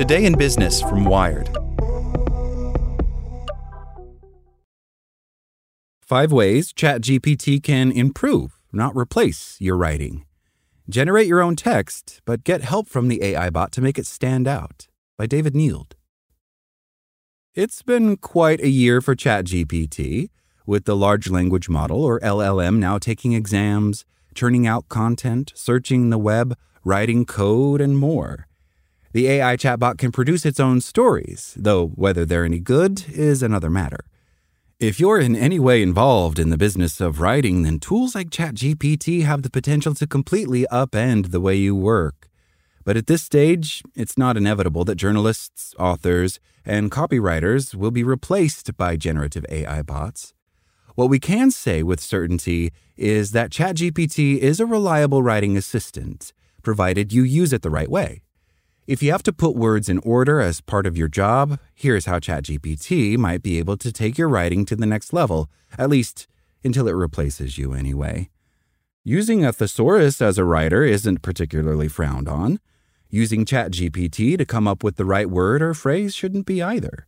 Today in Business from Wired. Five ways ChatGPT can improve, not replace, your writing. Generate your own text, but get help from the AI bot to make it stand out. By David Nield. It's been quite a year for ChatGPT, with the large language model, or LLM, now taking exams, churning out content, searching the web, writing code, and more. The AI chatbot can produce its own stories, though whether they're any good is another matter. If you're in any way involved in the business of writing, then tools like ChatGPT have the potential to completely upend the way you work. But at this stage, it's not inevitable that journalists, authors, and copywriters will be replaced by generative AI bots. What we can say with certainty is that ChatGPT is a reliable writing assistant, provided you use it the right way. If you have to put words in order as part of your job, here's how ChatGPT might be able to take your writing to the next level, at least until it replaces you anyway. Using a thesaurus as a writer isn't particularly frowned on. Using ChatGPT to come up with the right word or phrase shouldn't be either.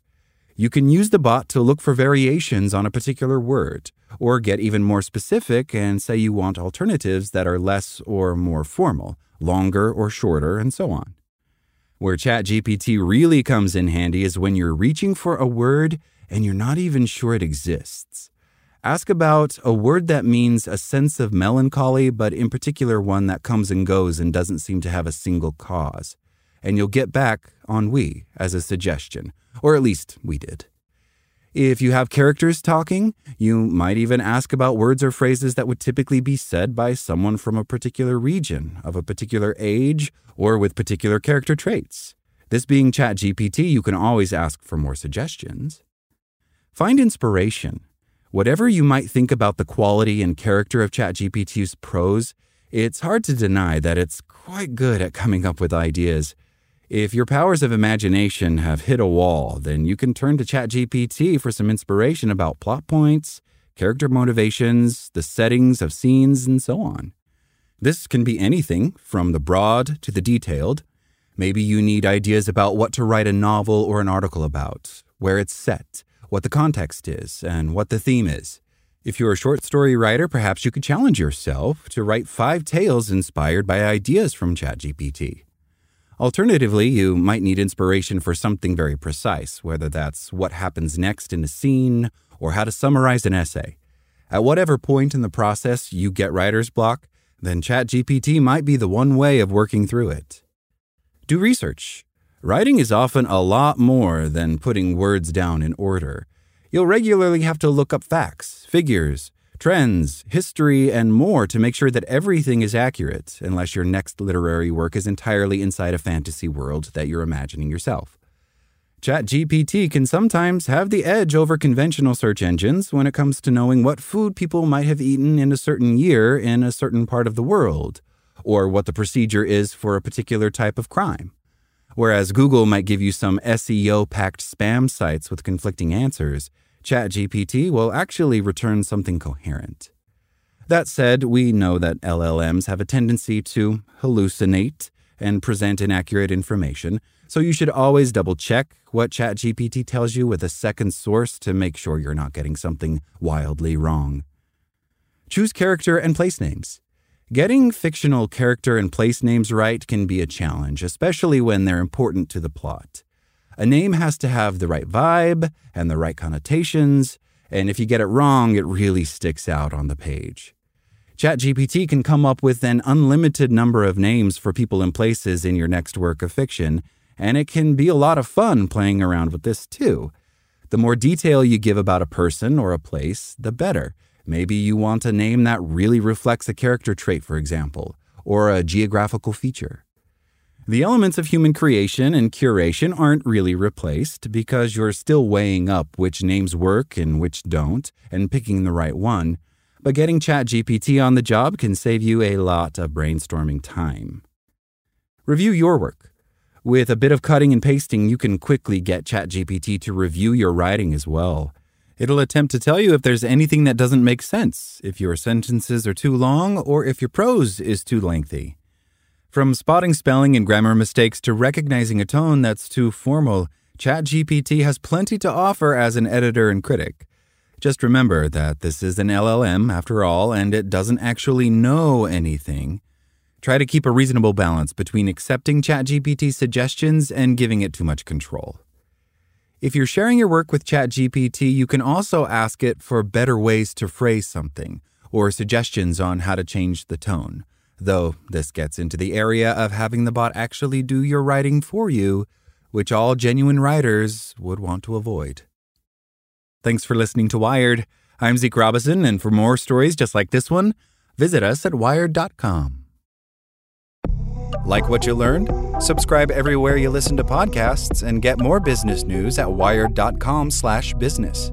You can use the bot to look for variations on a particular word, or get even more specific and say you want alternatives that are less or more formal, longer or shorter, and so on. Where ChatGPT really comes in handy is when you're reaching for a word and you're not even sure it exists. Ask about a word that means a sense of melancholy, but in particular one that comes and goes and doesn't seem to have a single cause. And you'll get back ennui as a suggestion, or at least we did. If you have characters talking, you might even ask about words or phrases that would typically be said by someone from a particular region, of a particular age, or with particular character traits. This being ChatGPT, you can always ask for more suggestions. Find inspiration. Whatever you might think about the quality and character of ChatGPT's prose, it's hard to deny that it's quite good at coming up with ideas if your powers of imagination have hit a wall, then you can turn to ChatGPT for some inspiration about plot points, character motivations, the settings of scenes, and so on. This can be anything from the broad to the detailed. Maybe you need ideas about what to write a novel or an article about, where it's set, what the context is, and what the theme is. If you're a short story writer, perhaps you could challenge yourself to write five tales inspired by ideas from ChatGPT. Alternatively, you might need inspiration for something very precise, whether that's what happens next in a scene or how to summarize an essay. At whatever point in the process you get writer's block, then ChatGPT might be the one way of working through it. Do research. Writing is often a lot more than putting words down in order. You'll regularly have to look up facts, figures, trends, history, and more to make sure that everything is accurate, unless your next literary work is entirely inside a fantasy world that you're imagining yourself. ChatGPT can sometimes have the edge over conventional search engines when it comes to knowing what food people might have eaten in a certain year in a certain part of the world, or what the procedure is for a particular type of crime. Whereas Google might give you some SEO packed spam sites with conflicting answers, ChatGPT will actually return something coherent. That said, we know that LLMs have a tendency to hallucinate and present inaccurate information, so you should always double check what ChatGPT tells you with a second source to make sure you're not getting something wildly wrong. Choose character and place names. Getting fictional character and place names right can be a challenge, especially when they're important to the plot. A name has to have the right vibe and the right connotations, and if you get it wrong, it really sticks out on the page. ChatGPT can come up with an unlimited number of names for people and places in your next work of fiction, and it can be a lot of fun playing around with this too. The more detail you give about a person or a place, the better. Maybe you want a name that really reflects a character trait, for example, or a geographical feature. The elements of human creation and curation aren't really replaced because you're still weighing up which names work and which don't and picking the right one. But getting ChatGPT on the job can save you a lot of brainstorming time. Review your work. With a bit of cutting and pasting, you can quickly get ChatGPT to review your writing as well. It'll attempt to tell you if there's anything that doesn't make sense, if your sentences are too long, or if your prose is too lengthy. From spotting spelling and grammar mistakes to recognizing a tone that's too formal, ChatGPT has plenty to offer as an editor and critic. Just remember that this is an LLM after all, and it doesn't actually know anything. Try to keep a reasonable balance between accepting ChatGPT's suggestions and giving it too much control. If you're sharing your work with ChatGPT, you can also ask it for better ways to phrase something or suggestions on how to change the tone. Though this gets into the area of having the bot actually do your writing for you, which all genuine writers would want to avoid. Thanks for listening to Wired. I'm Zeke Robison, and for more stories just like this one, visit us at wired.com. Like what you learned? Subscribe everywhere you listen to podcasts and get more business news at wired.com/business.